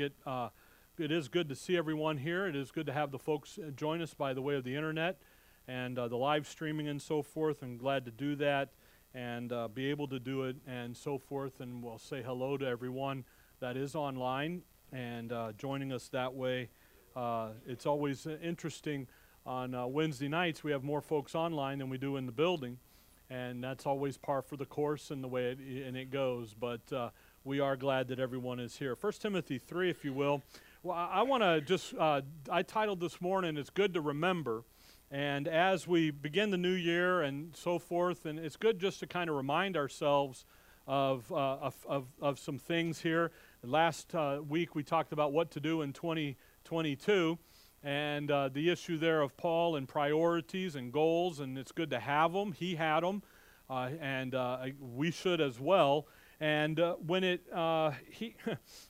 It, uh, it is good to see everyone here. It is good to have the folks uh, join us by the way of the internet and uh, the live streaming and so forth. I'm glad to do that and uh, be able to do it and so forth. And we'll say hello to everyone that is online and uh, joining us that way. Uh, it's always interesting on Wednesday nights. We have more folks online than we do in the building, and that's always par for the course and the way it, and it goes. But we are glad that everyone is here. 1 Timothy 3, if you will. Well, I, want to just, uh, I titled this morning, It's Good to Remember. And as we begin the new year and so forth, and it's good just to kind of remind ourselves of, uh, of, of, of, some things here. Last uh, week we talked about what to do in 2022 and uh, the issue there of Paul and priorities and goals, and it's good to have them. He had them, uh, and uh, we should as well. And uh, when it, uh, he,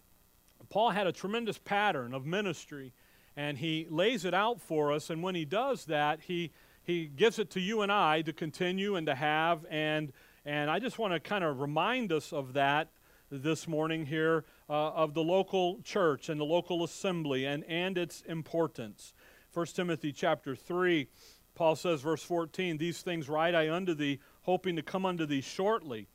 Paul had a tremendous pattern of ministry, and he lays it out for us. And when he does that, he, he gives it to you and I to continue and to have. And, and I just want to kind of remind us of that this morning here uh, of the local church and the local assembly and, and its importance. 1 Timothy chapter 3, Paul says, verse 14, These things write I unto thee, hoping to come unto thee shortly.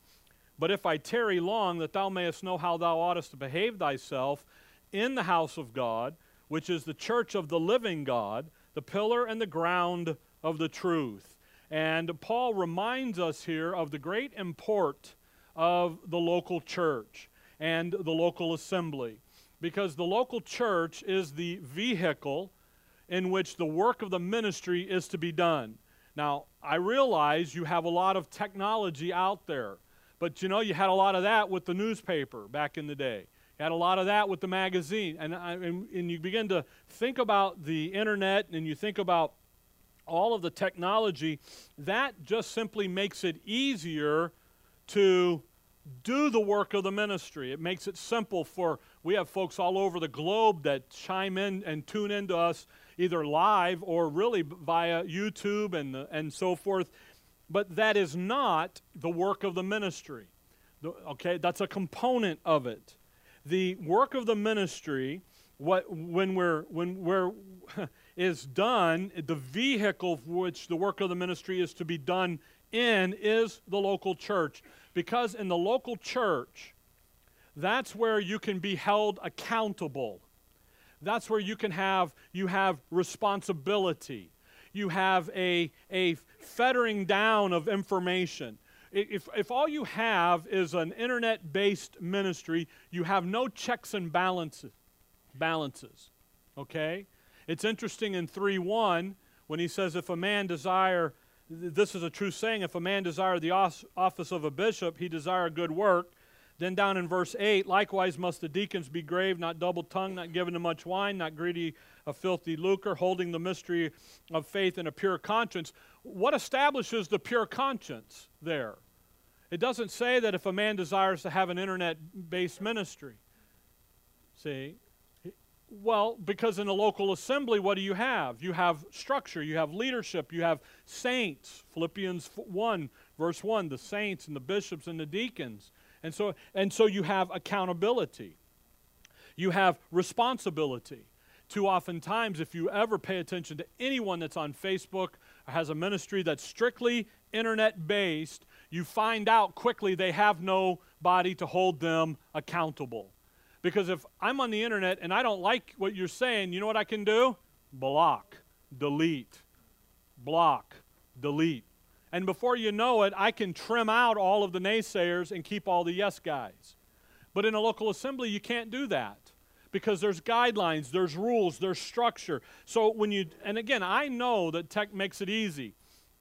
But if I tarry long, that thou mayest know how thou oughtest to behave thyself in the house of God, which is the church of the living God, the pillar and the ground of the truth. And Paul reminds us here of the great import of the local church and the local assembly. Because the local church is the vehicle in which the work of the ministry is to be done. Now, I realize you have a lot of technology out there. But you know, you had a lot of that with the newspaper back in the day. You had a lot of that with the magazine. And, and, and you begin to think about the internet and you think about all of the technology, that just simply makes it easier to do the work of the ministry. It makes it simple for, we have folks all over the globe that chime in and tune into us either live or really via YouTube and, and so forth. But that is not the work of the ministry. The, okay, that's a component of it. The work of the ministry, what when we're when we're is done, the vehicle for which the work of the ministry is to be done in is the local church. Because in the local church, that's where you can be held accountable. That's where you can have you have responsibility you have a, a fettering down of information. If, if all you have is an internet based ministry, you have no checks and balances. balances. Okay? It's interesting in 3 1 when he says, If a man desire, this is a true saying, if a man desire the office of a bishop, he desire good work. Then down in verse 8, likewise must the deacons be grave, not double tongued, not given to much wine, not greedy of filthy lucre, holding the mystery of faith in a pure conscience. What establishes the pure conscience there? It doesn't say that if a man desires to have an internet based ministry. See? Well, because in a local assembly, what do you have? You have structure, you have leadership, you have saints. Philippians 1, verse 1, the saints and the bishops and the deacons. And so, and so you have accountability, you have responsibility. Too often times, if you ever pay attention to anyone that's on Facebook or has a ministry that's strictly internet based, you find out quickly they have nobody to hold them accountable. Because if I'm on the internet and I don't like what you're saying, you know what I can do? Block, delete, block, delete. And before you know it, I can trim out all of the naysayers and keep all the yes guys. But in a local assembly, you can't do that because there's guidelines, there's rules, there's structure. So when you, and again, I know that tech makes it easy.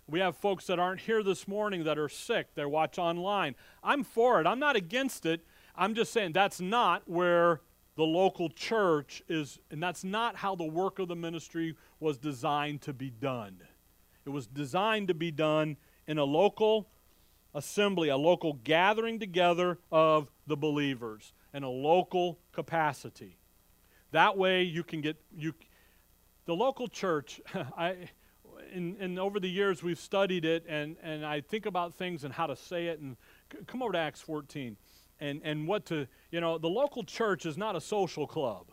We have folks that aren't here this morning that are sick, they watch online. I'm for it, I'm not against it. I'm just saying that's not where the local church is, and that's not how the work of the ministry was designed to be done. It was designed to be done in a local assembly, a local gathering together of the believers in a local capacity. That way you can get you the local church I in, in over the years we've studied it and, and I think about things and how to say it and come over to Acts 14. and, and what to, you know, the local church is not a social club.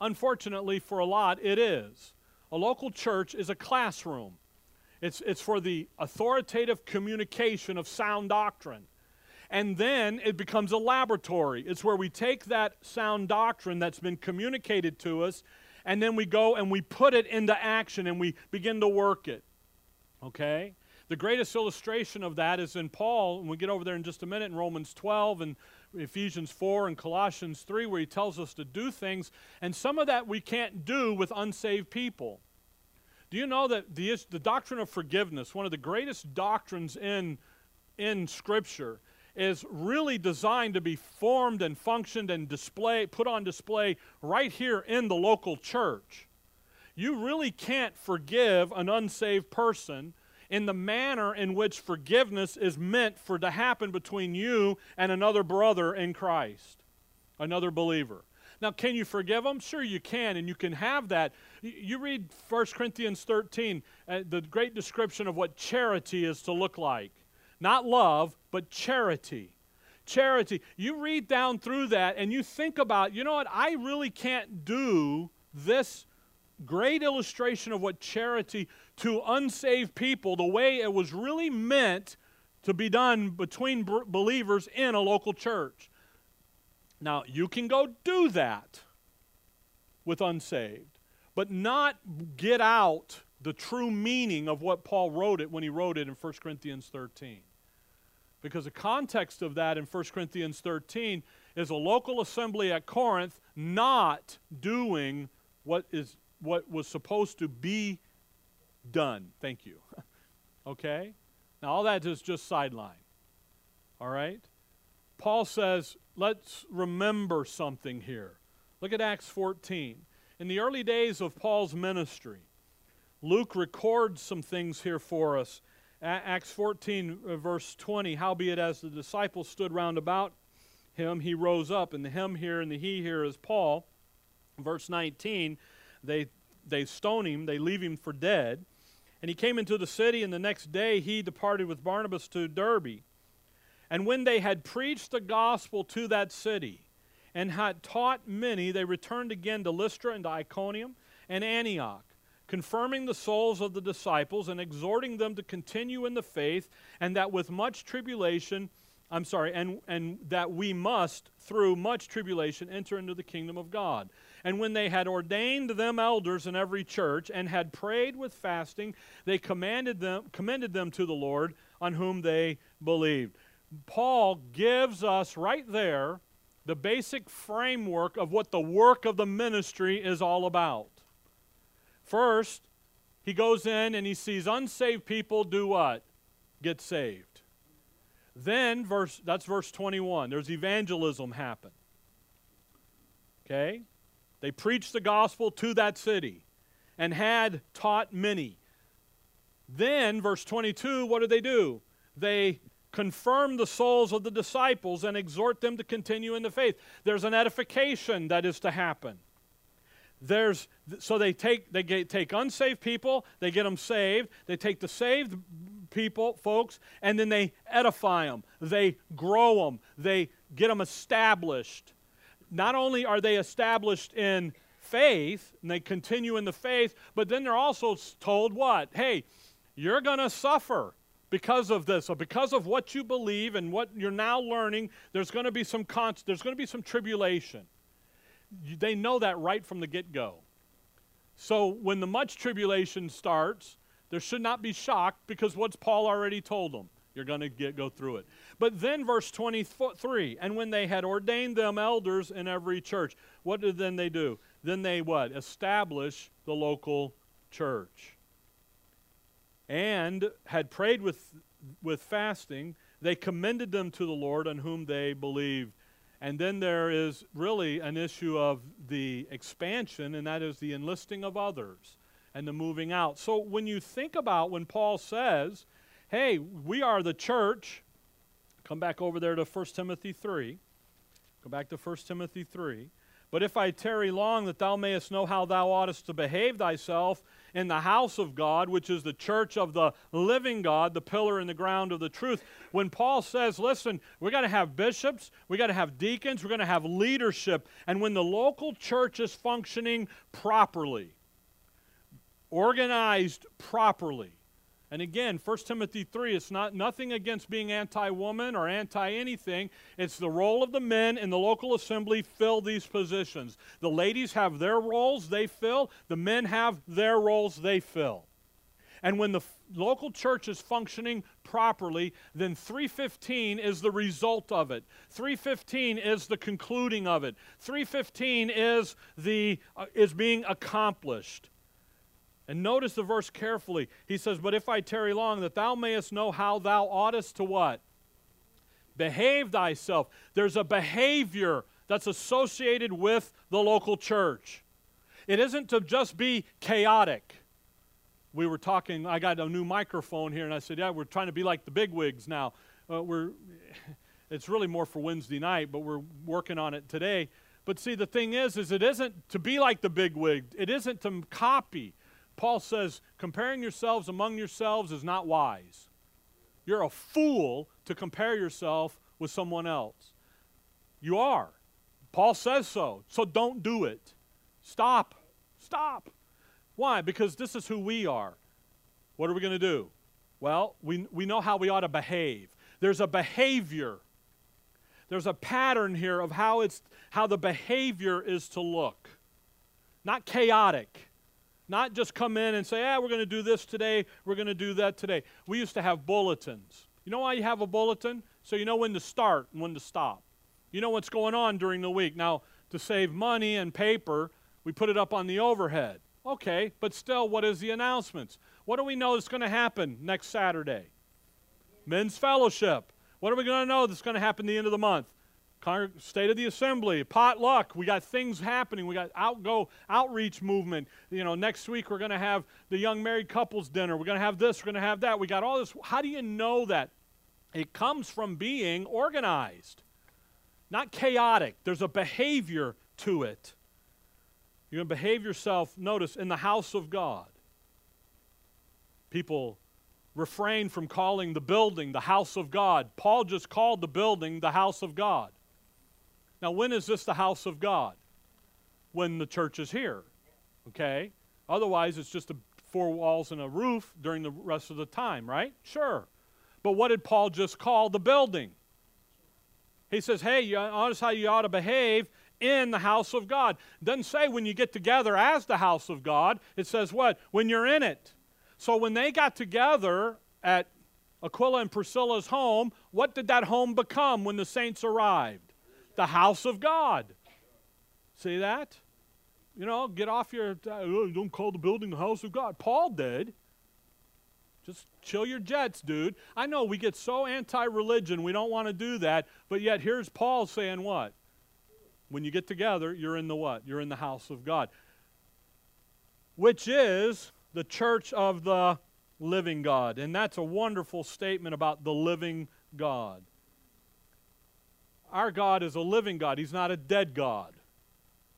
Unfortunately, for a lot, it is. A local church is a classroom, it's, it's for the authoritative communication of sound doctrine. And then it becomes a laboratory. It's where we take that sound doctrine that's been communicated to us, and then we go and we put it into action and we begin to work it. Okay? The greatest illustration of that is in Paul, and we'll get over there in just a minute, in Romans 12 and Ephesians 4 and Colossians 3, where he tells us to do things, and some of that we can't do with unsaved people. Do you know that the, the doctrine of forgiveness, one of the greatest doctrines in, in Scripture, is really designed to be formed and functioned and display, put on display right here in the local church. You really can't forgive an unsaved person in the manner in which forgiveness is meant for to happen between you and another brother in Christ, another believer. Now, can you forgive them? Sure, you can, and you can have that. You read 1 Corinthians 13, uh, the great description of what charity is to look like. Not love, but charity. Charity. You read down through that and you think about, you know what, I really can't do this great illustration of what charity to unsaved people, the way it was really meant to be done between believers in a local church. Now, you can go do that with unsaved, but not get out the true meaning of what Paul wrote it when he wrote it in 1 Corinthians 13. Because the context of that in 1 Corinthians 13 is a local assembly at Corinth not doing what is what was supposed to be done. Thank you. okay? Now, all that is just sideline. All right? Paul says, let's remember something here. Look at Acts 14. In the early days of Paul's ministry, Luke records some things here for us. Acts 14, uh, verse 20 Howbeit, as the disciples stood round about him, he rose up. And the him here and the he here is Paul. Verse 19 they, they stone him, they leave him for dead. And he came into the city, and the next day he departed with Barnabas to Derbe. And when they had preached the gospel to that city and had taught many, they returned again to Lystra and to Iconium and Antioch, confirming the souls of the disciples and exhorting them to continue in the faith, and that with much tribulation, I'm sorry, and, and that we must, through much tribulation, enter into the kingdom of God. And when they had ordained them elders in every church and had prayed with fasting, they commanded them, commended them to the Lord on whom they believed. Paul gives us right there the basic framework of what the work of the ministry is all about. First, he goes in and he sees unsaved people do what? Get saved. Then verse that's verse 21. There's evangelism happen. Okay? They preached the gospel to that city and had taught many. Then, verse 22, what do they do? They confirm the souls of the disciples and exhort them to continue in the faith. There's an edification that is to happen. There's, so they take, they get, take unsaved people, they get them saved, they take the saved people, folks, and then they edify them, they grow them, they get them established not only are they established in faith and they continue in the faith, but then they're also told what? Hey, you're going to suffer because of this, or because of what you believe and what you're now learning. There's going to be some con- there's going to be some tribulation. They know that right from the get-go. So when the much tribulation starts, there should not be shocked because what's Paul already told them? You're going to get, go through it. But then, verse 23 and when they had ordained them elders in every church, what did then they do? Then they what? Establish the local church. And had prayed with, with fasting, they commended them to the Lord on whom they believed. And then there is really an issue of the expansion, and that is the enlisting of others and the moving out. So when you think about when Paul says, hey, we are the church. Come back over there to 1 Timothy 3. Go back to 1 Timothy 3. But if I tarry long, that thou mayest know how thou oughtest to behave thyself in the house of God, which is the church of the living God, the pillar and the ground of the truth. When Paul says, listen, we got to have bishops, we got to have deacons, we're going to have leadership. And when the local church is functioning properly, organized properly, and again, 1 Timothy 3, it's not nothing against being anti-woman or anti-anything. It's the role of the men in the local assembly fill these positions. The ladies have their roles they fill, the men have their roles they fill. And when the f- local church is functioning properly, then 315 is the result of it. 315 is the concluding of it. 315 is the uh, is being accomplished. And notice the verse carefully. He says, But if I tarry long, that thou mayest know how thou oughtest to what? Behave thyself. There's a behavior that's associated with the local church. It isn't to just be chaotic. We were talking, I got a new microphone here, and I said, Yeah, we're trying to be like the bigwigs now. Uh, we're, it's really more for Wednesday night, but we're working on it today. But see, the thing is, is it isn't to be like the bigwig. It isn't to copy. Paul says, comparing yourselves among yourselves is not wise. You're a fool to compare yourself with someone else. You are. Paul says so. So don't do it. Stop. Stop. Why? Because this is who we are. What are we going to do? Well, we, we know how we ought to behave. There's a behavior. There's a pattern here of how, it's, how the behavior is to look. Not chaotic not just come in and say, ah, we're going to do this today, we're going to do that today. We used to have bulletins. You know why you have a bulletin? So you know when to start and when to stop. You know what's going on during the week. Now, to save money and paper, we put it up on the overhead. Okay, but still, what is the announcements? What do we know is going to happen next Saturday? Men's fellowship. What are we going to know that's going to happen the end of the month? State of the assembly, potluck. We got things happening. We got outgo outreach movement. You know, next week we're going to have the young married couples dinner. We're going to have this. We're going to have that. We got all this. How do you know that? It comes from being organized, not chaotic. There's a behavior to it. You're going to behave yourself, notice, in the house of God. People refrain from calling the building the house of God. Paul just called the building the house of God. Now, when is this the house of God? When the church is here. Okay? Otherwise, it's just four walls and a roof during the rest of the time, right? Sure. But what did Paul just call the building? He says, hey, you notice how you ought to behave in the house of God. Doesn't say when you get together as the house of God. It says what? When you're in it. So when they got together at Aquila and Priscilla's home, what did that home become when the saints arrived? The house of God. See that? You know, get off your, uh, don't call the building the house of God. Paul did. Just chill your jets, dude. I know we get so anti religion, we don't want to do that, but yet here's Paul saying what? When you get together, you're in the what? You're in the house of God, which is the church of the living God. And that's a wonderful statement about the living God. Our God is a living God, He's not a dead God.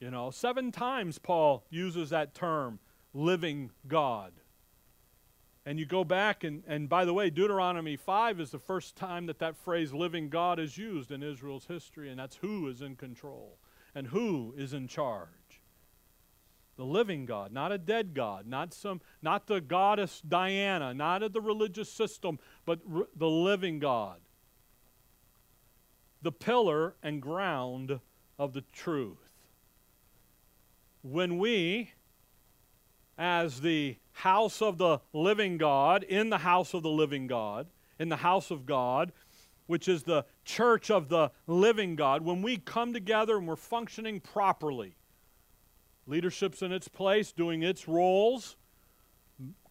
You know, seven times Paul uses that term, living God. And you go back, and, and by the way, Deuteronomy 5 is the first time that that phrase living God is used in Israel's history, and that's who is in control and who is in charge. The living God, not a dead God, not, some, not the goddess Diana, not of the religious system, but the living God the pillar and ground of the truth. When we, as the house of the living God, in the house of the living God, in the house of God, which is the church of the living God, when we come together and we're functioning properly, leadership's in its place, doing its roles,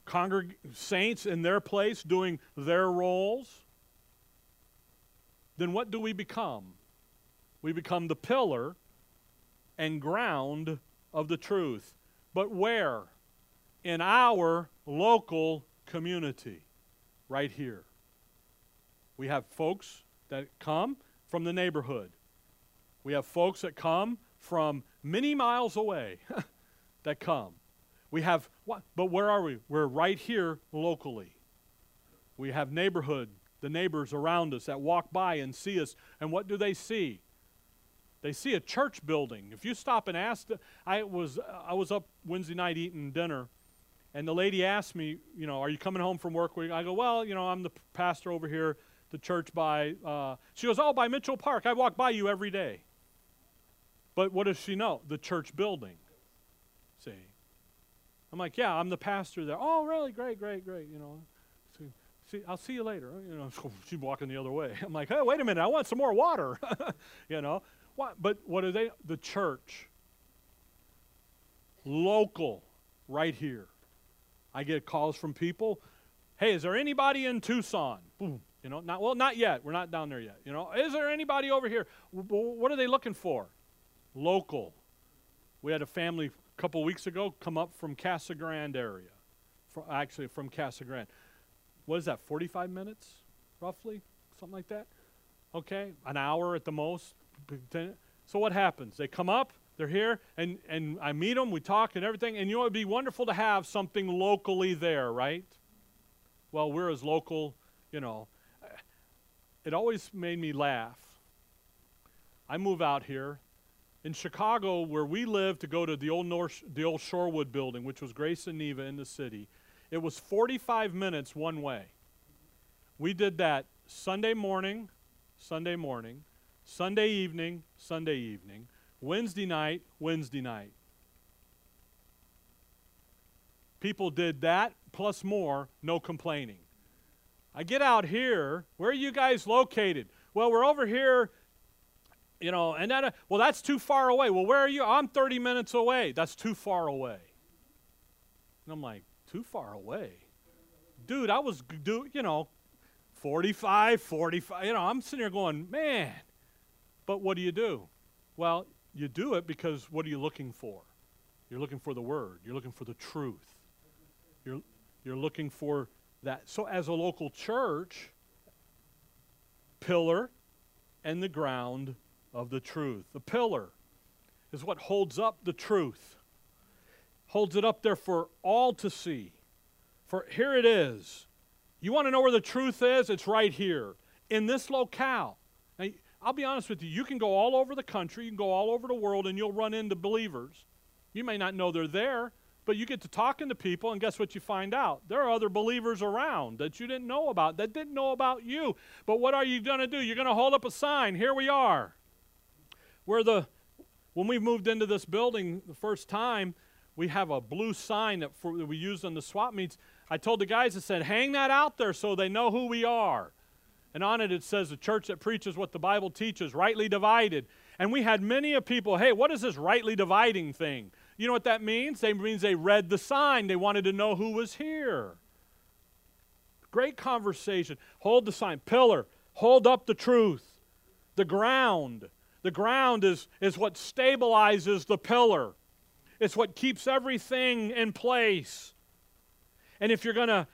congreg- saints in their place, doing their roles, then what do we become? We become the pillar and ground of the truth. But where? In our local community, right here. We have folks that come from the neighborhood. We have folks that come from many miles away that come. We have, but where are we? We're right here locally. We have neighborhood, the neighbors around us that walk by and see us. And what do they see? They see a church building. If you stop and ask, I was, I was up Wednesday night eating dinner, and the lady asked me, you know, are you coming home from work? I go, well, you know, I'm the pastor over here, the church by, uh, she goes, oh, by Mitchell Park. I walk by you every day. But what does she know? The church building. See? I'm like, yeah, I'm the pastor there. Oh, really? Great, great, great. You know, see, I'll see you later. You know, she's walking the other way. I'm like, hey, wait a minute, I want some more water. you know, what? But what are they? The church, local, right here. I get calls from people. Hey, is there anybody in Tucson? Boom. You know, not well, not yet. We're not down there yet. You know, is there anybody over here? What are they looking for? Local. We had a family a couple weeks ago come up from Casa Grande area. For, actually, from Casa Grande. What is that, 45 minutes, roughly? Something like that? Okay, an hour at the most. So what happens? They come up, they're here, and, and I meet them, we talk and everything, and you know, it'd be wonderful to have something locally there, right? Well, we're as local, you know. It always made me laugh. I move out here, in Chicago, where we live, to go to the old, North, the old Shorewood building, which was Grace and Neva in the city, it was 45 minutes one way. We did that Sunday morning, Sunday morning, Sunday evening, Sunday evening, Wednesday night, Wednesday night. People did that plus more, no complaining. I get out here. Where are you guys located? Well, we're over here you know, and that, well, that's too far away. Well, where are you? I'm 30 minutes away. That's too far away. And I'm like, too far away? Dude, I was, do, you know, 45, 45. You know, I'm sitting here going, man. But what do you do? Well, you do it because what are you looking for? You're looking for the word. You're looking for the truth. You're, you're looking for that. So, as a local church, pillar and the ground of the truth. The pillar is what holds up the truth, holds it up there for all to see. For here it is. You want to know where the truth is? It's right here in this locale. Now, I'll be honest with you, you can go all over the country, you can go all over the world, and you'll run into believers. You may not know they're there, but you get to talking to people, and guess what you find out? There are other believers around that you didn't know about, that didn't know about you. But what are you going to do? You're going to hold up a sign. Here we are where the when we moved into this building the first time, we have a blue sign that, for, that we use on the swap meets. I told the guys, I said, hang that out there so they know who we are. And on it, it says, the church that preaches what the Bible teaches, rightly divided. And we had many of people, hey, what is this rightly dividing thing? You know what that means? It means they read the sign. They wanted to know who was here. Great conversation. Hold the sign. Pillar. Hold up the truth. The ground. The ground is, is what stabilizes the pillar, it's what keeps everything in place. And if you're going to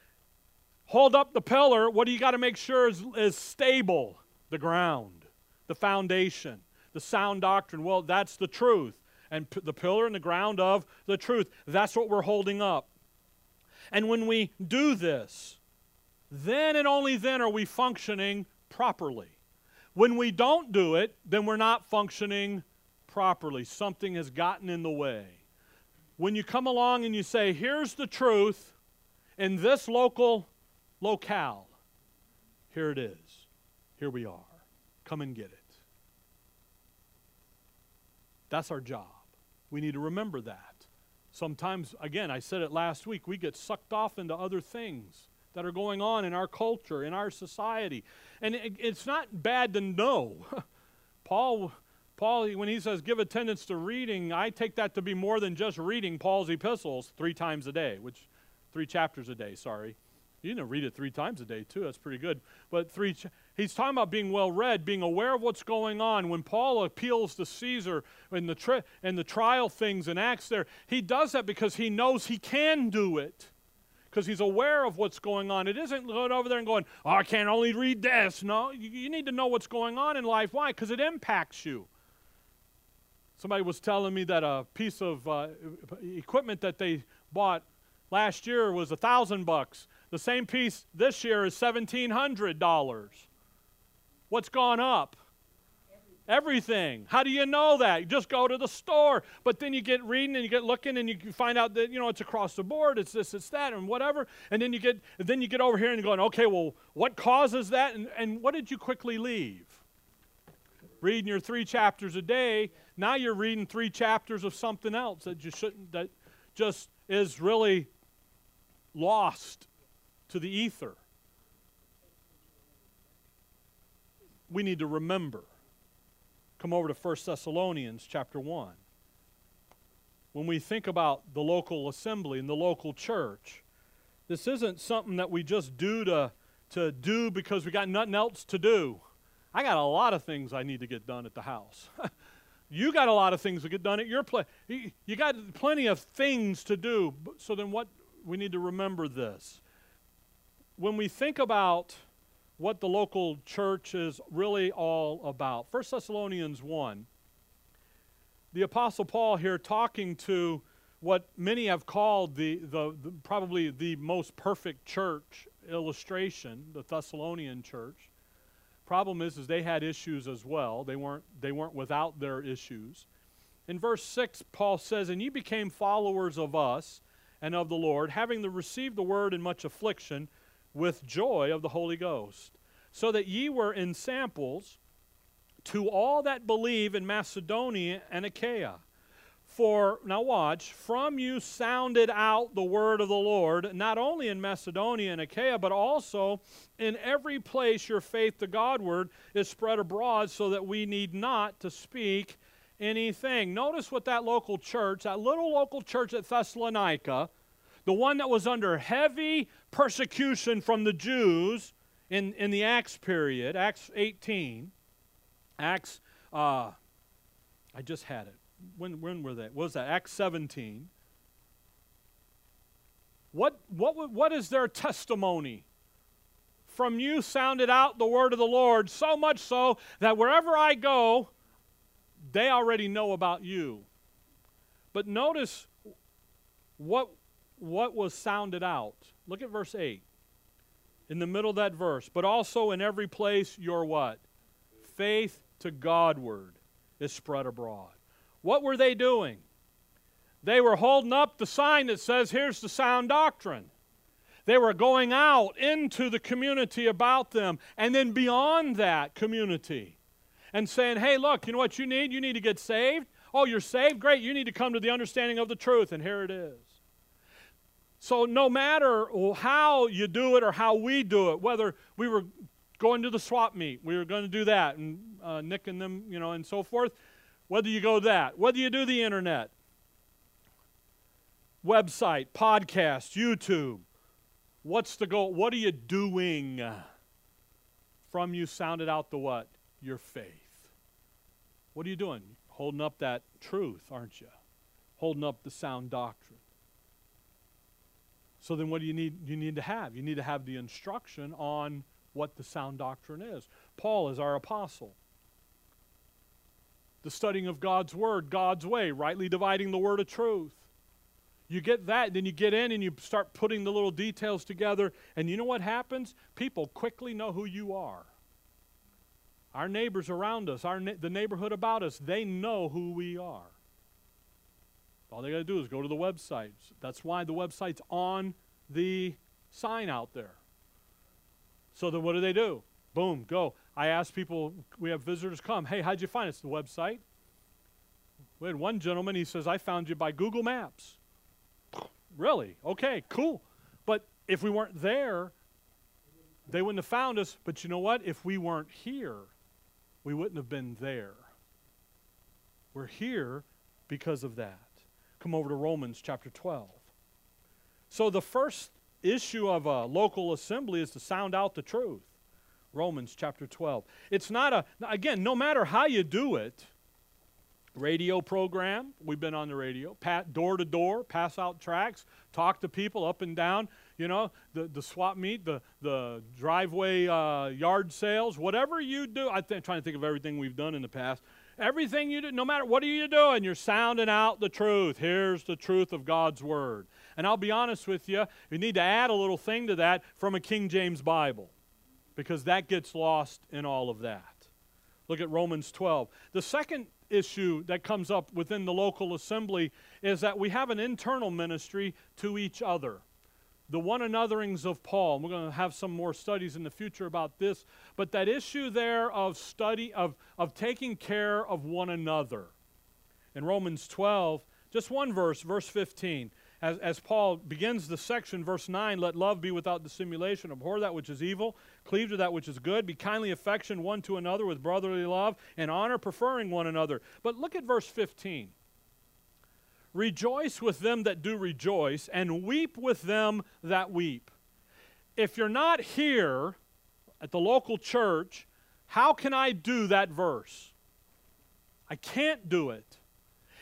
hold up the pillar, what do you got to make sure is, is stable? The ground, the foundation, the sound doctrine. Well, that's the truth. And p- the pillar and the ground of the truth. That's what we're holding up. And when we do this, then and only then are we functioning properly. When we don't do it, then we're not functioning properly. Something has gotten in the way. When you come along and you say, here's the truth in this local locale, here it is. Here we are. Come and get it. That's our job. We need to remember that. Sometimes, again, I said it last week, we get sucked off into other things that are going on in our culture, in our society. And it, it's not bad to know. Paul, Paul, when he says give attendance to reading, I take that to be more than just reading Paul's epistles three times a day, which three chapters a day, sorry. You know, read it three times a day too. That's pretty good. But three, he's talking about being well read, being aware of what's going on. When Paul appeals to Caesar in the tri- in the trial things and Acts, there, he does that because he knows he can do it because he's aware of what's going on. It isn't going over there and going, oh, I can't only read this. No, you, you need to know what's going on in life. Why? Because it impacts you. Somebody was telling me that a piece of uh, equipment that they bought last year was a thousand bucks. The same piece this year is seventeen hundred dollars. What's gone up? Everything. How do you know that? You just go to the store. But then you get reading and you get looking and you find out that, you know, it's across the board, it's this, it's that, and whatever. And then you get then you get over here and you're going, okay, well, what causes that? And, and what did you quickly leave? Reading your three chapters a day, now you're reading three chapters of something else that you shouldn't that just is really lost to the ether. We need to remember come over to 1 Thessalonians chapter 1. When we think about the local assembly and the local church, this isn't something that we just do to, to do because we got nothing else to do. I got a lot of things I need to get done at the house. you got a lot of things to get done at your place. You got plenty of things to do. So then what we need to remember this. When we think about what the local church is really all about. 1 Thessalonians 1. The Apostle Paul here talking to what many have called the, the, the, probably the most perfect church illustration, the Thessalonian church. Problem is, is they had issues as well. They weren't, they weren't without their issues. In verse 6, Paul says, And ye became followers of us and of the Lord, having the, received the word in much affliction, with joy of the Holy Ghost, so that ye were ensamples to all that believe in Macedonia and Achaia. For, now watch, from you sounded out the word of the Lord, not only in Macedonia and Achaia, but also in every place your faith to Godward is spread abroad, so that we need not to speak anything. Notice what that local church, that little local church at Thessalonica, the one that was under heavy persecution from the Jews in, in the Acts period, Acts 18, Acts, uh, I just had it. When, when were they? What was that? Acts 17. What, what, what is their testimony? From you sounded out the word of the Lord, so much so that wherever I go, they already know about you. But notice what what was sounded out. Look at verse 8. In the middle of that verse, but also in every place your what? Faith to Godward is spread abroad. What were they doing? They were holding up the sign that says, Here's the sound doctrine. They were going out into the community about them and then beyond that community and saying, Hey, look, you know what you need? You need to get saved. Oh, you're saved? Great. You need to come to the understanding of the truth. And here it is. So, no matter how you do it or how we do it, whether we were going to the swap meet, we were going to do that, and uh, Nick and them, you know, and so forth, whether you go that, whether you do the internet, website, podcast, YouTube, what's the goal? What are you doing? From you sounded out the what? Your faith. What are you doing? Holding up that truth, aren't you? Holding up the sound doctrine. So then what do you need you need to have? You need to have the instruction on what the sound doctrine is. Paul is our apostle. The studying of God's word, God's way, rightly dividing the word of truth. You get that, then you get in and you start putting the little details together, and you know what happens? People quickly know who you are. Our neighbors around us, our the neighborhood about us, they know who we are. All they got to do is go to the website. That's why the website's on the sign out there. So then what do they do? Boom, go. I ask people, we have visitors come, hey, how'd you find us? The website. We had one gentleman, he says, I found you by Google Maps. really? Okay, cool. But if we weren't there, they wouldn't have found us. But you know what? If we weren't here, we wouldn't have been there. We're here because of that. Come over to Romans chapter 12. So the first issue of a local assembly is to sound out the truth. Romans chapter 12. It's not a, again, no matter how you do it, radio program, we've been on the radio, pat, door to door, pass out tracks, talk to people up and down, you know, the, the swap meet, the, the driveway uh, yard sales, whatever you do. I'm trying to think of everything we've done in the past Everything you do, no matter what are you doing, you're sounding out the truth. Here's the truth of God's Word. And I'll be honest with you, you need to add a little thing to that from a King James Bible because that gets lost in all of that. Look at Romans 12. The second issue that comes up within the local assembly is that we have an internal ministry to each other. The one anotherings of Paul. We're going to have some more studies in the future about this. But that issue there of study, of, of taking care of one another. In Romans 12, just one verse, verse 15 as, as Paul begins the section, verse 9, let love be without dissimulation. Abhor that which is evil, cleave to that which is good, be kindly affectioned one to another with brotherly love, and honor, preferring one another. But look at verse 15. Rejoice with them that do rejoice, and weep with them that weep. If you're not here at the local church, how can I do that verse? I can't do it.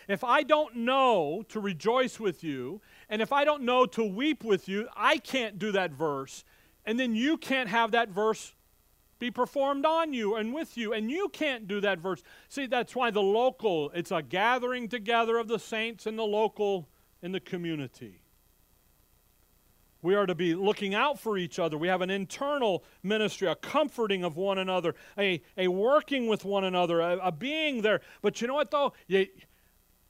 If I don't know to rejoice with you, and if I don't know to weep with you, I can't do that verse. And then you can't have that verse be performed on you and with you, and you can't do that verse. See, that's why the local, it's a gathering together of the saints in the local, in the community. We are to be looking out for each other. We have an internal ministry, a comforting of one another, a, a working with one another, a, a being there. But you know what, though? You,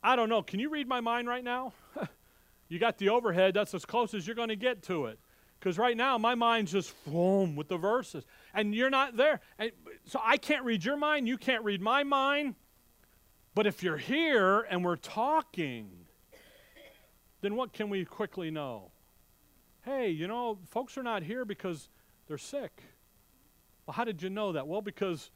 I don't know. Can you read my mind right now? you got the overhead. That's as close as you're going to get to it. Because right now, my mind's just boom with the verses. And you're not there. And so I can't read your mind. You can't read my mind. But if you're here and we're talking, then what can we quickly know? Hey, you know, folks are not here because they're sick. Well, how did you know that? Well, because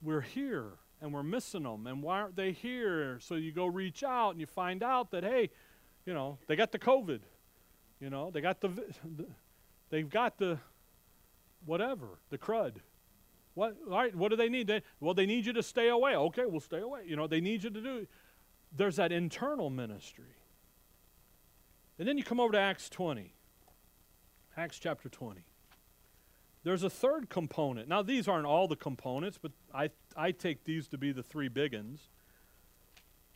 we're here and we're missing them. And why aren't they here? So you go reach out and you find out that, hey, you know, they got the COVID. You know, they got the, they've got the whatever, the crud. What, all right, what do they need? They, well, they need you to stay away. Okay, we'll stay away. You know, they need you to do. There's that internal ministry. And then you come over to Acts 20. Acts chapter 20. There's a third component. Now, these aren't all the components, but I, I take these to be the three big ones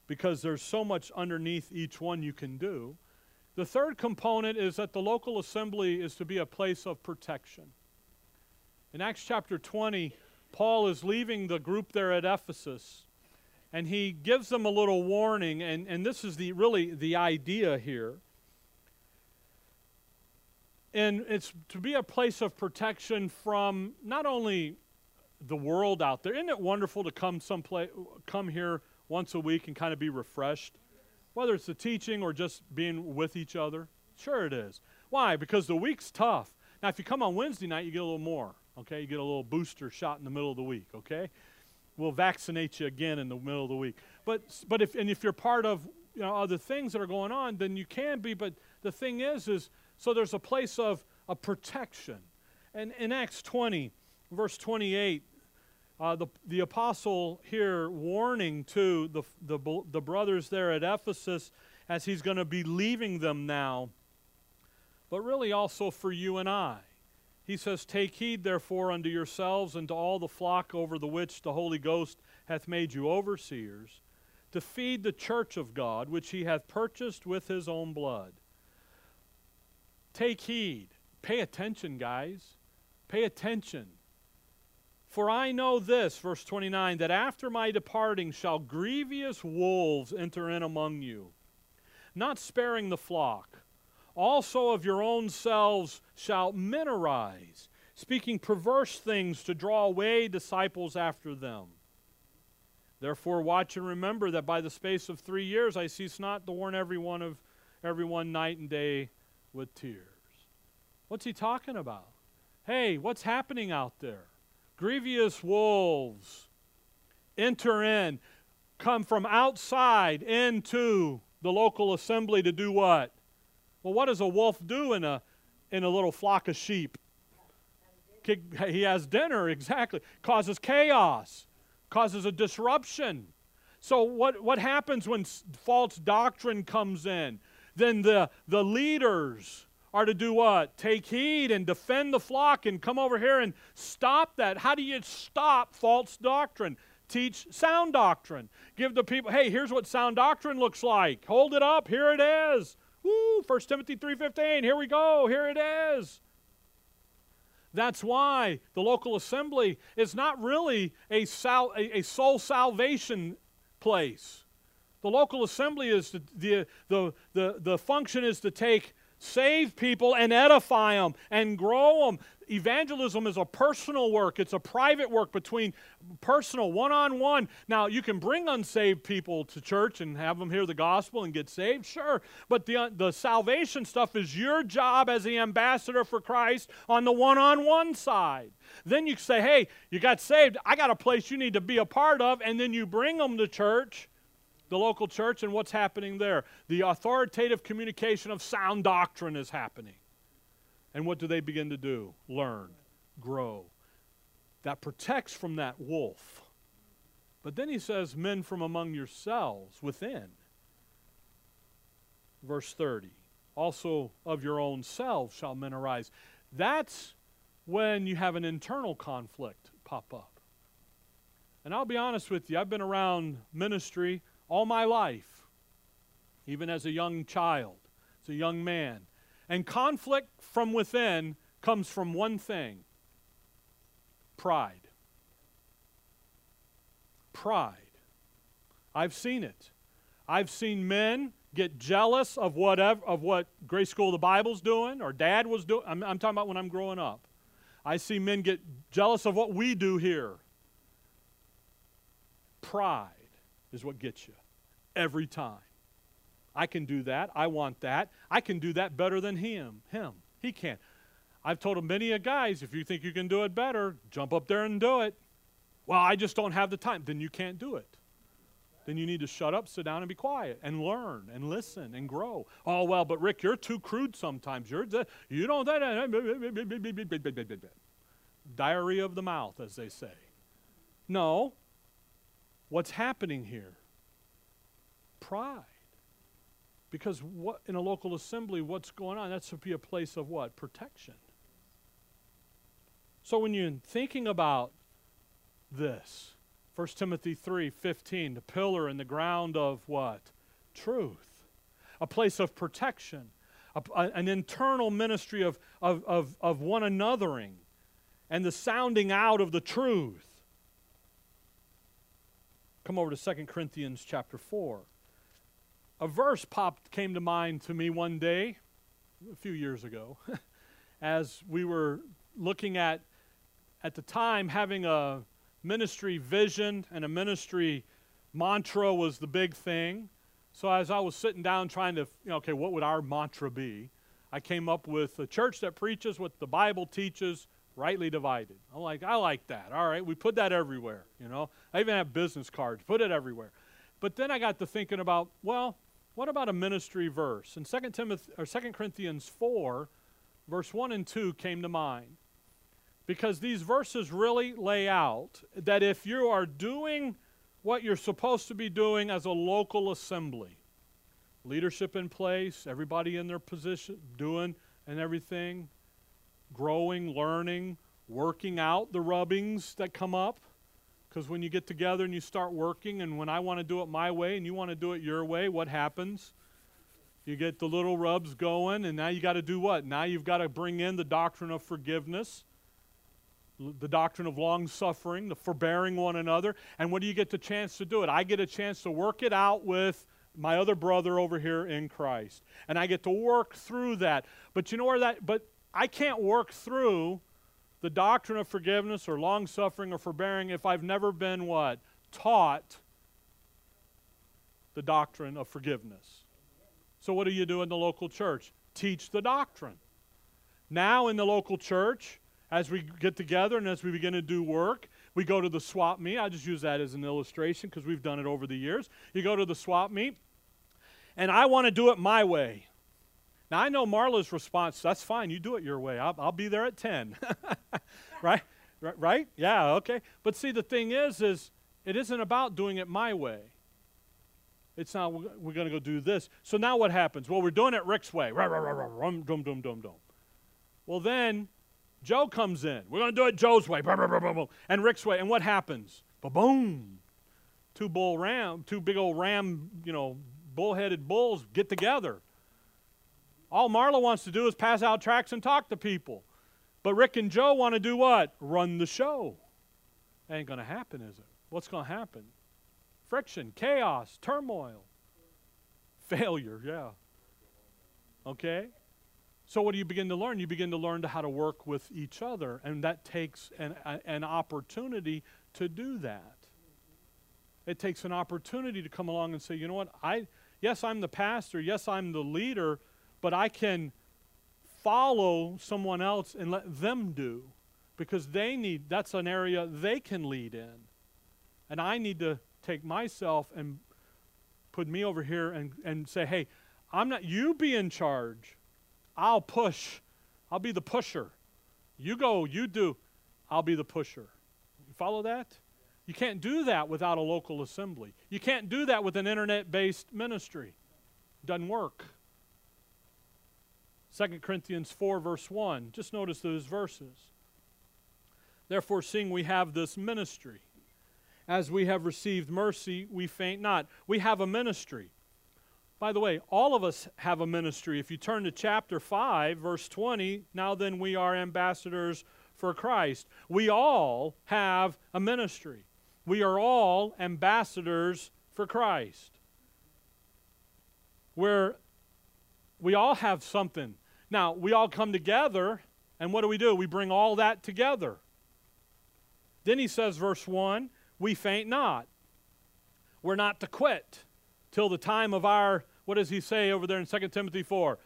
because there's so much underneath each one you can do. The third component is that the local assembly is to be a place of protection. In Acts chapter 20, Paul is leaving the group there at Ephesus, and he gives them a little warning, and, and this is the, really the idea here and it's to be a place of protection from not only the world out there. Isn't it wonderful to come someplace, come here once a week and kind of be refreshed? Whether it's the teaching or just being with each other. Sure it is. Why? Because the week's tough. Now, if you come on Wednesday night, you get a little more. Okay, you get a little booster shot in the middle of the week. Okay, we'll vaccinate you again in the middle of the week. But but if and if you're part of you know other things that are going on, then you can be. But the thing is, is so there's a place of, a protection. And in Acts 20, verse 28, uh, the, the apostle here warning to the, the, the brothers there at Ephesus as he's going to be leaving them now, but really also for you and I. He says, Take heed, therefore, unto yourselves and to all the flock over the which the Holy Ghost hath made you overseers, to feed the church of God, which he hath purchased with his own blood. Take heed. Pay attention, guys. Pay attention. For I know this, verse 29, that after my departing shall grievous wolves enter in among you, not sparing the flock. Also of your own selves shall men arise, speaking perverse things to draw away disciples after them. Therefore watch and remember that by the space of three years I cease not to warn every one of everyone night and day with tears. What's he talking about? Hey, what's happening out there? Grievous wolves enter in, come from outside into the local assembly to do what? Well, what does a wolf do in a, in a little flock of sheep? He has dinner, exactly. Causes chaos, causes a disruption. So, what, what happens when false doctrine comes in? Then the, the leaders are to do what? Take heed and defend the flock and come over here and stop that. How do you stop false doctrine? teach sound doctrine. Give the people, hey, here's what sound doctrine looks like. Hold it up. Here it is. Woo, 1 Timothy 3.15. Here we go. Here it is. That's why the local assembly is not really a, sal- a, a soul salvation place. The local assembly is the, the, the, the function is to take save people and edify them and grow them. Evangelism is a personal work, it's a private work between personal, one on one. Now, you can bring unsaved people to church and have them hear the gospel and get saved, sure. But the, the salvation stuff is your job as the ambassador for Christ on the one on one side. Then you say, hey, you got saved, I got a place you need to be a part of, and then you bring them to church the local church and what's happening there. The authoritative communication of sound doctrine is happening. And what do they begin to do? Learn, grow. That protects from that wolf. But then he says, Men from among yourselves within. Verse 30. Also of your own selves shall men arise. That's when you have an internal conflict pop up. And I'll be honest with you, I've been around ministry all my life, even as a young child, as a young man. And conflict from within comes from one thing pride. Pride. I've seen it. I've seen men get jealous of whatever of what Grace School of the Bible's doing or dad was doing. I'm, I'm talking about when I'm growing up. I see men get jealous of what we do here. Pride is what gets you every time. I can do that. I want that. I can do that better than him. Him. He can't. I've told many a guys, if you think you can do it better, jump up there and do it. Well, I just don't have the time. Then you can't do it. Then you need to shut up, sit down, and be quiet, and learn, and listen, and grow. Oh well, but Rick, you're too crude sometimes. You're you don't that diarrhea of the mouth, as they say. No. What's happening here? Pride. Because what in a local assembly, what's going on? That should be a place of what? Protection. So when you're thinking about this, 1 Timothy 3 15, the pillar and the ground of what? Truth. A place of protection, a, a, an internal ministry of, of, of, of one anothering, and the sounding out of the truth. Come over to 2 Corinthians chapter 4 a verse popped came to mind to me one day a few years ago as we were looking at at the time having a ministry vision and a ministry mantra was the big thing. So as i was sitting down trying to you know, okay what would our mantra be? I came up with a church that preaches what the bible teaches rightly divided i'm like i like that all right we put that everywhere you know i even have business cards put it everywhere but then i got to thinking about well what about a ministry verse? In 2 Timothy or 2 Corinthians 4, verse 1 and 2 came to mind. Because these verses really lay out that if you are doing what you're supposed to be doing as a local assembly, leadership in place, everybody in their position, doing and everything, growing, learning, working out the rubbings that come up, because when you get together and you start working, and when I want to do it my way and you want to do it your way, what happens? You get the little rubs going, and now you got to do what? Now you've got to bring in the doctrine of forgiveness, the doctrine of long suffering, the forbearing one another. And what do you get the chance to do it? I get a chance to work it out with my other brother over here in Christ. And I get to work through that. But you know where that, but I can't work through the doctrine of forgiveness or long suffering or forbearing if I've never been what? Taught the doctrine of forgiveness. So, what do you do in the local church? Teach the doctrine. Now, in the local church, as we get together and as we begin to do work, we go to the swap meet. I just use that as an illustration because we've done it over the years. You go to the swap meet, and I want to do it my way. Now, I know Marla's response, that's fine, you do it your way. I'll, I'll be there at 10. right? Right? Yeah, okay. But see, the thing is, is it isn't about doing it my way. It's not, we're going to go do this. So now what happens? Well, we're doing it Rick's way. Rum, dum, dum, dum, dum. Well, then Joe comes in. We're going to do it Joe's way. And Rick's way. And what happens? Ba boom. two bull ram, two big old ram, you know, bull-headed bulls get together. All Marla wants to do is pass out tracts and talk to people. But Rick and Joe want to do what? Run the show. Ain't going to happen, is it? What's going to happen? Friction, chaos, turmoil, failure, yeah. Okay? So, what do you begin to learn? You begin to learn how to work with each other, and that takes an, an opportunity to do that. It takes an opportunity to come along and say, you know what, I, yes, I'm the pastor, yes, I'm the leader, but I can follow someone else and let them do because they need, that's an area they can lead in. And I need to take myself and put me over here and, and say, hey, I'm not, you be in charge. I'll push. I'll be the pusher. You go, you do. I'll be the pusher. You follow that? You can't do that without a local assembly. You can't do that with an internet based ministry. Doesn't work. 2 Corinthians 4, verse 1. Just notice those verses. Therefore, seeing we have this ministry, as we have received mercy, we faint not. We have a ministry. By the way, all of us have a ministry. If you turn to chapter 5, verse 20, now then we are ambassadors for Christ. We all have a ministry. We are all ambassadors for Christ. Where we all have something. Now, we all come together, and what do we do? We bring all that together. Then he says, verse 1 we faint not. We're not to quit till the time of our, what does he say over there in 2 Timothy 4?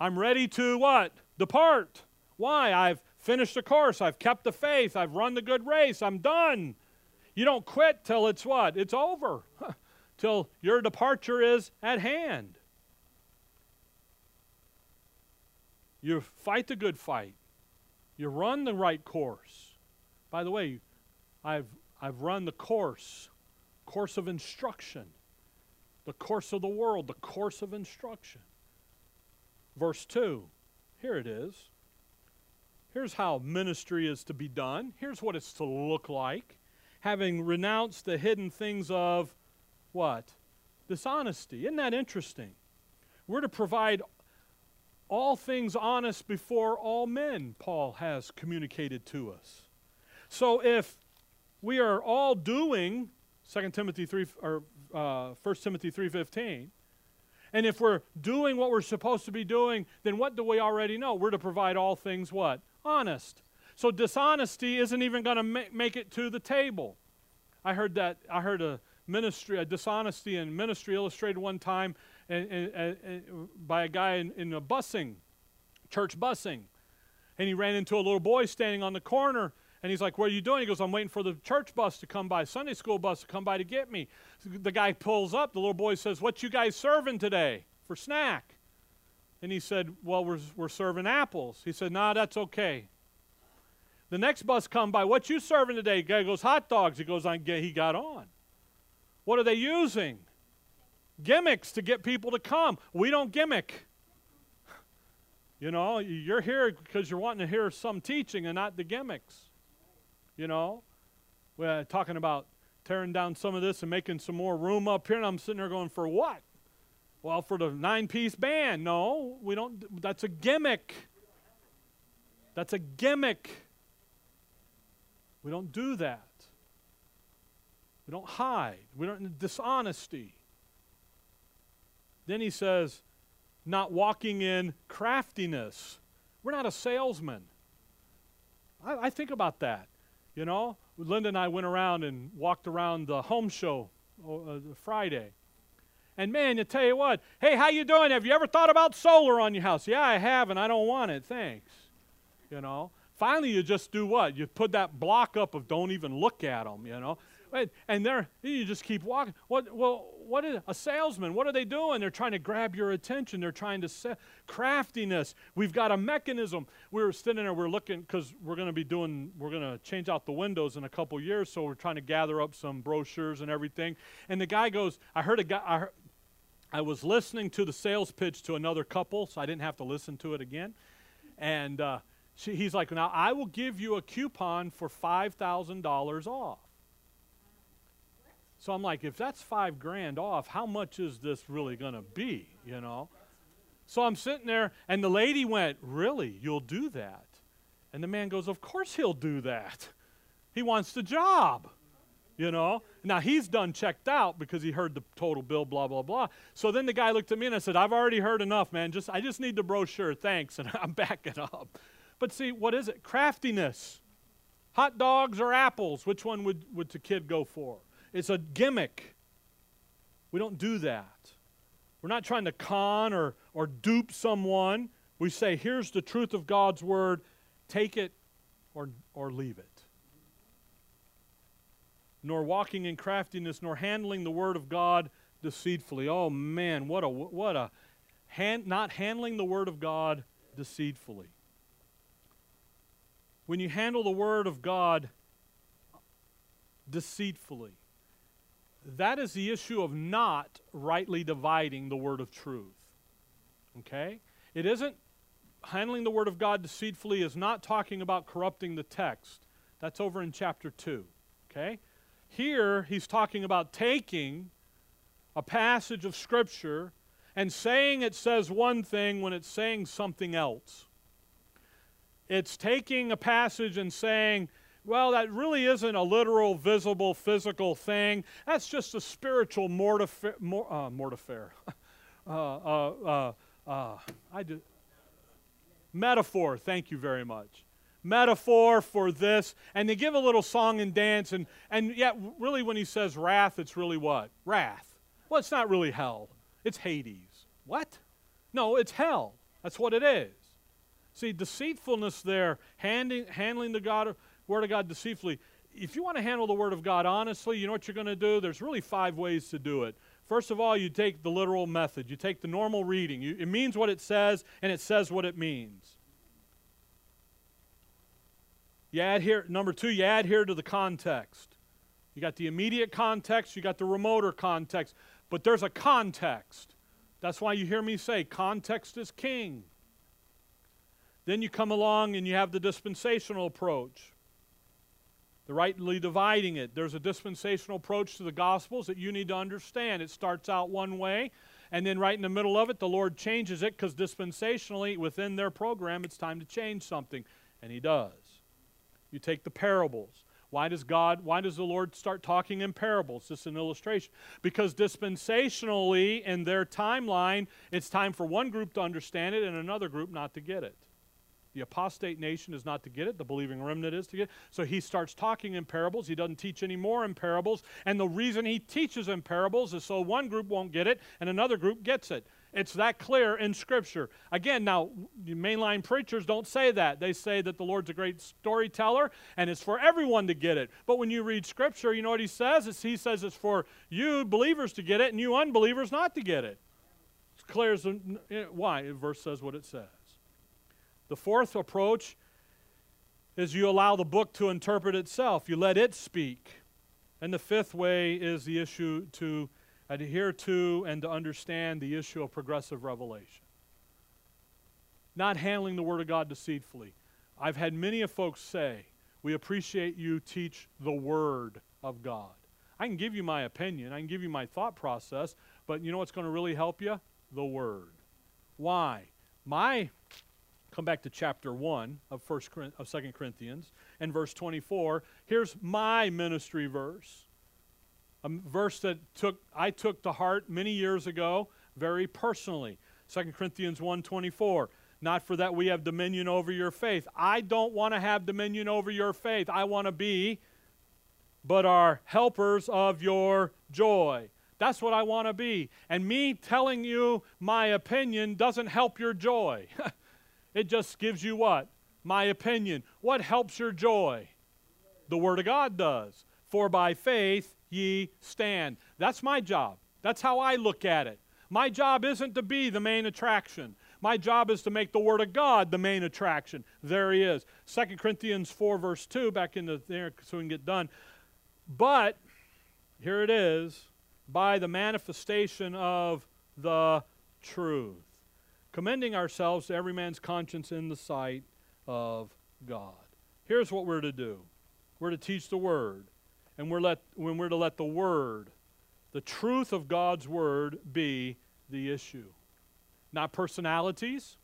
I'm ready to what? Depart. Why? I've finished the course. I've kept the faith. I've run the good race. I'm done. You don't quit till it's what? It's over. till your departure is at hand. You fight the good fight. You run the right course. By the way, I've, I've run the course, course of instruction the course of the world, the course of instruction. Verse 2, here it is. Here's how ministry is to be done. Here's what it's to look like. Having renounced the hidden things of what? Dishonesty. Isn't that interesting? We're to provide all things honest before all men, Paul has communicated to us. So if we are all doing 2 Timothy 3 or uh, 1 Timothy 3:15. And if we're doing what we're supposed to be doing, then what do we already know? We're to provide all things what? Honest. So dishonesty isn't even going to ma- make it to the table. I heard that I heard a ministry, a dishonesty in ministry illustrated one time and, and, and, by a guy in, in a busing, church busing. And he ran into a little boy standing on the corner and he's like, What are you doing? He goes, I'm waiting for the church bus to come by, Sunday school bus to come by to get me. The guy pulls up. The little boy says, What you guys serving today for snack? And he said, Well, we're, we're serving apples. He said, Nah, that's okay. The next bus come by. What you serving today? The guy goes, Hot dogs. He goes on. He got on. What are they using? Gimmicks to get people to come. We don't gimmick. You know, you're here because you're wanting to hear some teaching and not the gimmicks. You know, we're talking about tearing down some of this and making some more room up here, and I'm sitting there going, for what? Well, for the nine piece band. No, we don't. That's a gimmick. That's a gimmick. We don't do that. We don't hide. We don't dishonesty. Then he says, not walking in craftiness. We're not a salesman. I, I think about that. You know, Linda and I went around and walked around the home show uh, Friday. And man, you tell you what, hey, how you doing? Have you ever thought about solar on your house? Yeah, I have, and I don't want it. Thanks. You know. Finally, you just do what? You put that block up of don't even look at them. You know. And there, you just keep walking. What? Well, what is a salesman? What are they doing? They're trying to grab your attention. They're trying to craftiness. We've got a mechanism. We were sitting there. We're looking because we're going to be doing. We're going to change out the windows in a couple years. So we're trying to gather up some brochures and everything. And the guy goes, "I heard a guy. I, I was listening to the sales pitch to another couple, so I didn't have to listen to it again. And uh, she, he's like, "Now I will give you a coupon for five thousand dollars off." So I'm like, if that's five grand off, how much is this really going to be, you know? So I'm sitting there, and the lady went, Really? You'll do that? And the man goes, Of course he'll do that. He wants the job, you know? Now he's done checked out because he heard the total bill, blah, blah, blah. So then the guy looked at me and I said, I've already heard enough, man. Just I just need the brochure, thanks. And I'm backing up. But see, what is it? Craftiness. Hot dogs or apples? Which one would, would the kid go for? It's a gimmick. We don't do that. We're not trying to con or, or dupe someone. We say, here's the truth of God's word, take it or, or leave it. Nor walking in craftiness, nor handling the word of God deceitfully. Oh man, what a what a hand, not handling the word of God deceitfully. When you handle the word of God deceitfully, that is the issue of not rightly dividing the word of truth. Okay? It isn't handling the word of God deceitfully is not talking about corrupting the text. That's over in chapter 2. Okay? Here he's talking about taking a passage of scripture and saying it says one thing when it's saying something else. It's taking a passage and saying well, that really isn't a literal, visible, physical thing. That's just a spiritual mortifa- mor- uh, uh, uh, uh, uh. Metaphor, thank you very much. Metaphor for this. And they give a little song and dance. And, and yet, really, when he says wrath, it's really what? Wrath. Well, it's not really hell, it's Hades. What? No, it's hell. That's what it is. See, deceitfulness there, handing, handling the God of Word of God deceitfully. If you want to handle the Word of God honestly, you know what you're going to do? There's really five ways to do it. First of all, you take the literal method. You take the normal reading. You, it means what it says, and it says what it means. You add here, number two, you add here to the context. You got the immediate context, you got the remoter context, but there's a context. That's why you hear me say context is king. Then you come along and you have the dispensational approach the rightly dividing it. There's a dispensational approach to the Gospels that you need to understand. It starts out one way, and then right in the middle of it, the Lord changes it because dispensationally, within their program, it's time to change something, and He does. You take the parables. Why does God, why does the Lord start talking in parables? Just an illustration. Because dispensationally, in their timeline, it's time for one group to understand it and another group not to get it. The apostate nation is not to get it, the believing remnant is to get it. So he starts talking in parables. He doesn't teach any more in parables. And the reason he teaches in parables is so one group won't get it and another group gets it. It's that clear in Scripture. Again, now, mainline preachers don't say that. They say that the Lord's a great storyteller and it's for everyone to get it. But when you read Scripture, you know what he says? It's, he says it's for you believers to get it and you unbelievers not to get it. It's clear as eh, why. The verse says what it says. The fourth approach is you allow the book to interpret itself, you let it speak. And the fifth way is the issue to adhere to and to understand the issue of progressive revelation. Not handling the Word of God deceitfully. I've had many of folks say, We appreciate you teach the Word of God. I can give you my opinion, I can give you my thought process, but you know what's going to really help you? The Word. Why? My come back to chapter 1 of, First, of 2 Corinthians and verse 24. Here's my ministry verse. A verse that took, I took to heart many years ago very personally. 2 Corinthians 1.24. Not for that we have dominion over your faith. I don't want to have dominion over your faith. I want to be, but are helpers of your joy. That's what I want to be. And me telling you my opinion doesn't help your joy. It just gives you what? My opinion. What helps your joy? The Word of God does. For by faith ye stand. That's my job. That's how I look at it. My job isn't to be the main attraction. My job is to make the Word of God the main attraction. There he is. 2 Corinthians 4, verse 2, back into there so we can get done. But, here it is, by the manifestation of the truth commending ourselves to every man's conscience in the sight of God. Here's what we're to do we're to teach the Word. and we're let, when we're to let the Word, the truth of God's Word, be the issue. Not personalities,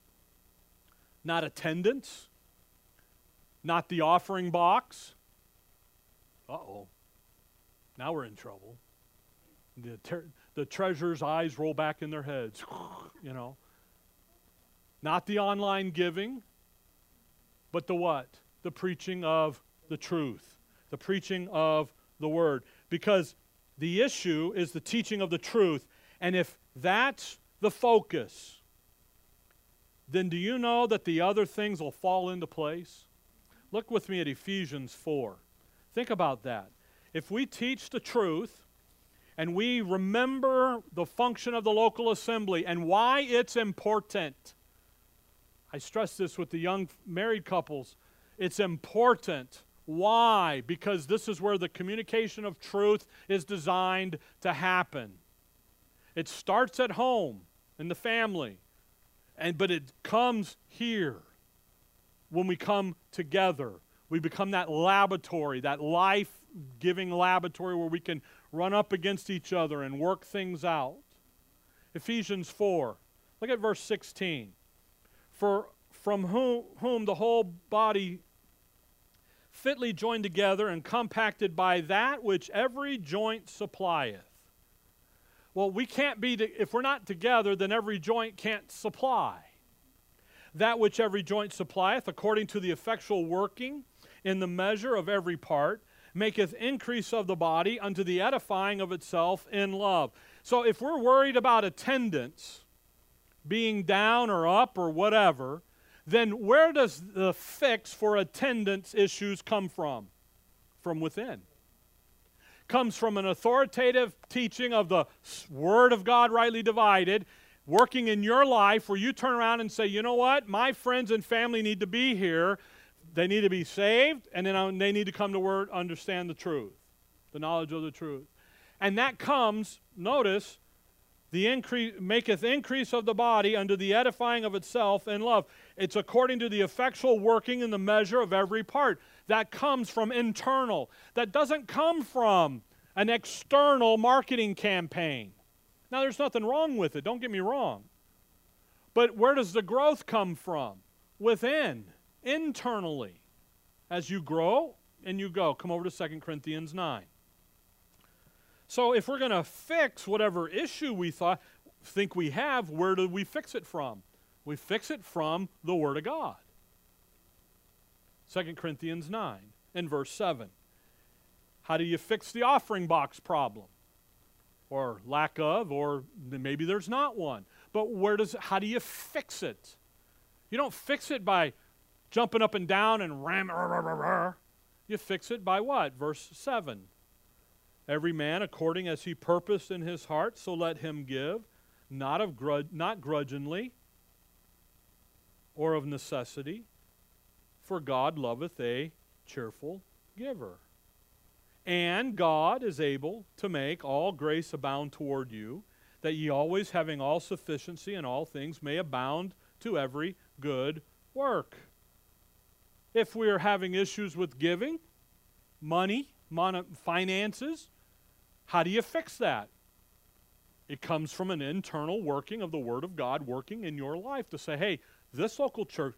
not attendance, not the offering box. Uh oh. Now we're in trouble. The, ter- the treasurer's eyes roll back in their heads, you know. Not the online giving, but the what? The preaching of the truth, the preaching of the word. Because the issue is the teaching of the truth. And if that's the focus, then do you know that the other things will fall into place? Look with me at Ephesians 4. Think about that. If we teach the truth and we remember the function of the local assembly and why it's important, I stress this with the young married couples. It's important. Why? Because this is where the communication of truth is designed to happen. It starts at home in the family, and but it comes here when we come together. We become that laboratory, that life-giving laboratory where we can run up against each other and work things out. Ephesians 4. Look at verse 16 for from whom, whom the whole body fitly joined together and compacted by that which every joint supplieth. Well, we can't be, to, if we're not together, then every joint can't supply. That which every joint supplieth, according to the effectual working in the measure of every part, maketh increase of the body unto the edifying of itself in love. So if we're worried about attendance, being down or up or whatever, then where does the fix for attendance issues come from? From within. Comes from an authoritative teaching of the Word of God rightly divided, working in your life where you turn around and say, you know what? My friends and family need to be here. They need to be saved, and then uh, they need to come to Word, understand the truth, the knowledge of the truth. And that comes, notice, the increase maketh increase of the body unto the edifying of itself in love. It's according to the effectual working in the measure of every part. That comes from internal. That doesn't come from an external marketing campaign. Now, there's nothing wrong with it, don't get me wrong. But where does the growth come from? Within, internally. As you grow and you go. Come over to 2 Corinthians 9. So if we're going to fix whatever issue we thought, think we have, where do we fix it from? We fix it from the Word of God. 2 Corinthians 9 and verse 7. How do you fix the offering box problem? Or lack of, or maybe there's not one. But where does how do you fix it? You don't fix it by jumping up and down and ram. You fix it by what? Verse 7. Every man according as he purposed in his heart, so let him give, not of grud- not grudgingly or of necessity, for God loveth a cheerful giver. And God is able to make all grace abound toward you, that ye always having all sufficiency in all things may abound to every good work. If we are having issues with giving, money, finances, how do you fix that? It comes from an internal working of the Word of God working in your life to say, hey, this local church,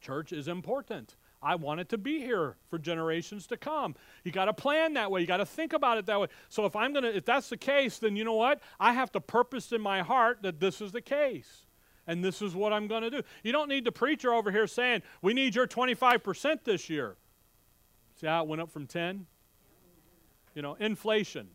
church is important. I want it to be here for generations to come. You got to plan that way. You got to think about it that way. So if I'm going to if that's the case, then you know what? I have to purpose in my heart that this is the case. And this is what I'm going to do. You don't need the preacher over here saying, "We need your 25% this year." See how it went up from 10? You know, inflation.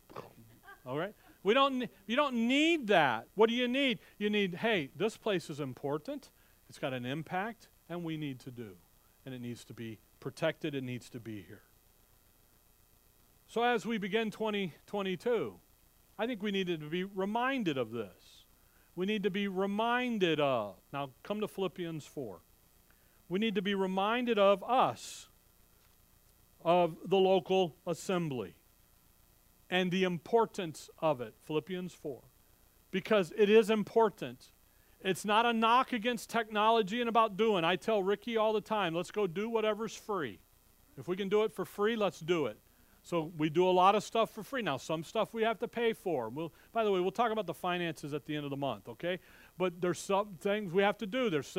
All right? We don't, you don't need that. What do you need? You need, hey, this place is important, it's got an impact, and we need to do. And it needs to be protected, it needs to be here. So as we begin 2022, I think we needed to be reminded of this. We need to be reminded of. Now, come to Philippians 4. We need to be reminded of us, of the local assembly and the importance of it. Philippians 4. Because it is important. It's not a knock against technology and about doing. I tell Ricky all the time, let's go do whatever's free. If we can do it for free, let's do it. So we do a lot of stuff for free. Now, some stuff we have to pay for. We'll, by the way, we'll talk about the finances at the end of the month, okay? But there's some things we have to do. There's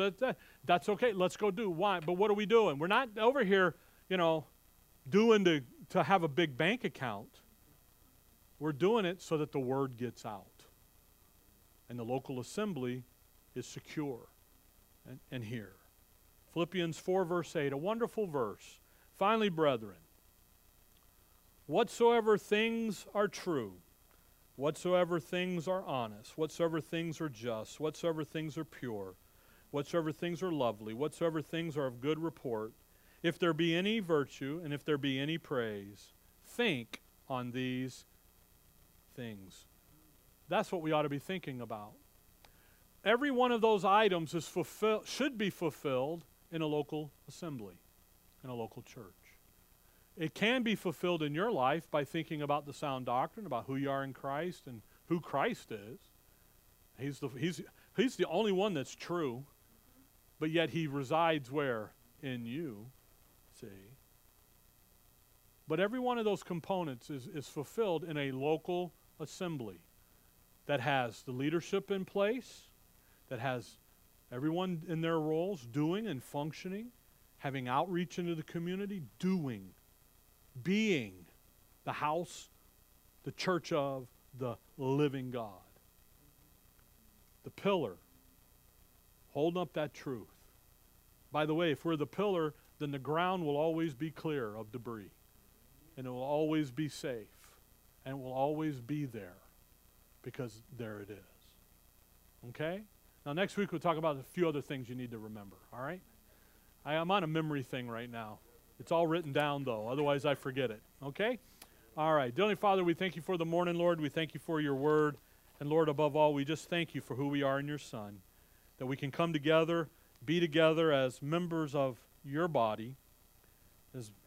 that's okay. Let's go do. Why? But what are we doing? We're not over here, you know, doing to to have a big bank account. We're doing it so that the word gets out. And the local assembly is secure and, and here. Philippians 4, verse 8, a wonderful verse. Finally, brethren, whatsoever things are true, whatsoever things are honest, whatsoever things are just, whatsoever things are pure, whatsoever things are lovely, whatsoever things are of good report, if there be any virtue and if there be any praise, think on these things. That's what we ought to be thinking about. Every one of those items is fulfill, should be fulfilled in a local assembly, in a local church. It can be fulfilled in your life by thinking about the sound doctrine, about who you are in Christ and who Christ is. He's the, he's, he's the only one that's true, but yet he resides where? In you. See? But every one of those components is, is fulfilled in a local assembly that has the leadership in place, that has everyone in their roles doing and functioning, having outreach into the community, doing, being the house, the church of the living God. The pillar, holding up that truth. By the way, if we're the pillar, then the ground will always be clear of debris, and it will always be safe, and will always be there because there it is. Okay? Now, next week we'll talk about a few other things you need to remember, all right? I, am on a memory thing right now. It's all written down, though, otherwise I forget it, okay? All right. Dearly Father, we thank you for the morning, Lord. We thank you for your word. And Lord, above all, we just thank you for who we are in your Son, that we can come together, be together as members of your body,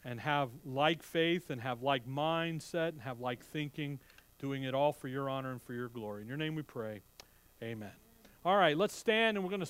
and have like faith and have like mindset and have like thinking, doing it all for your honor and for your glory. In your name we pray. Amen. All right, let's stand and we're going to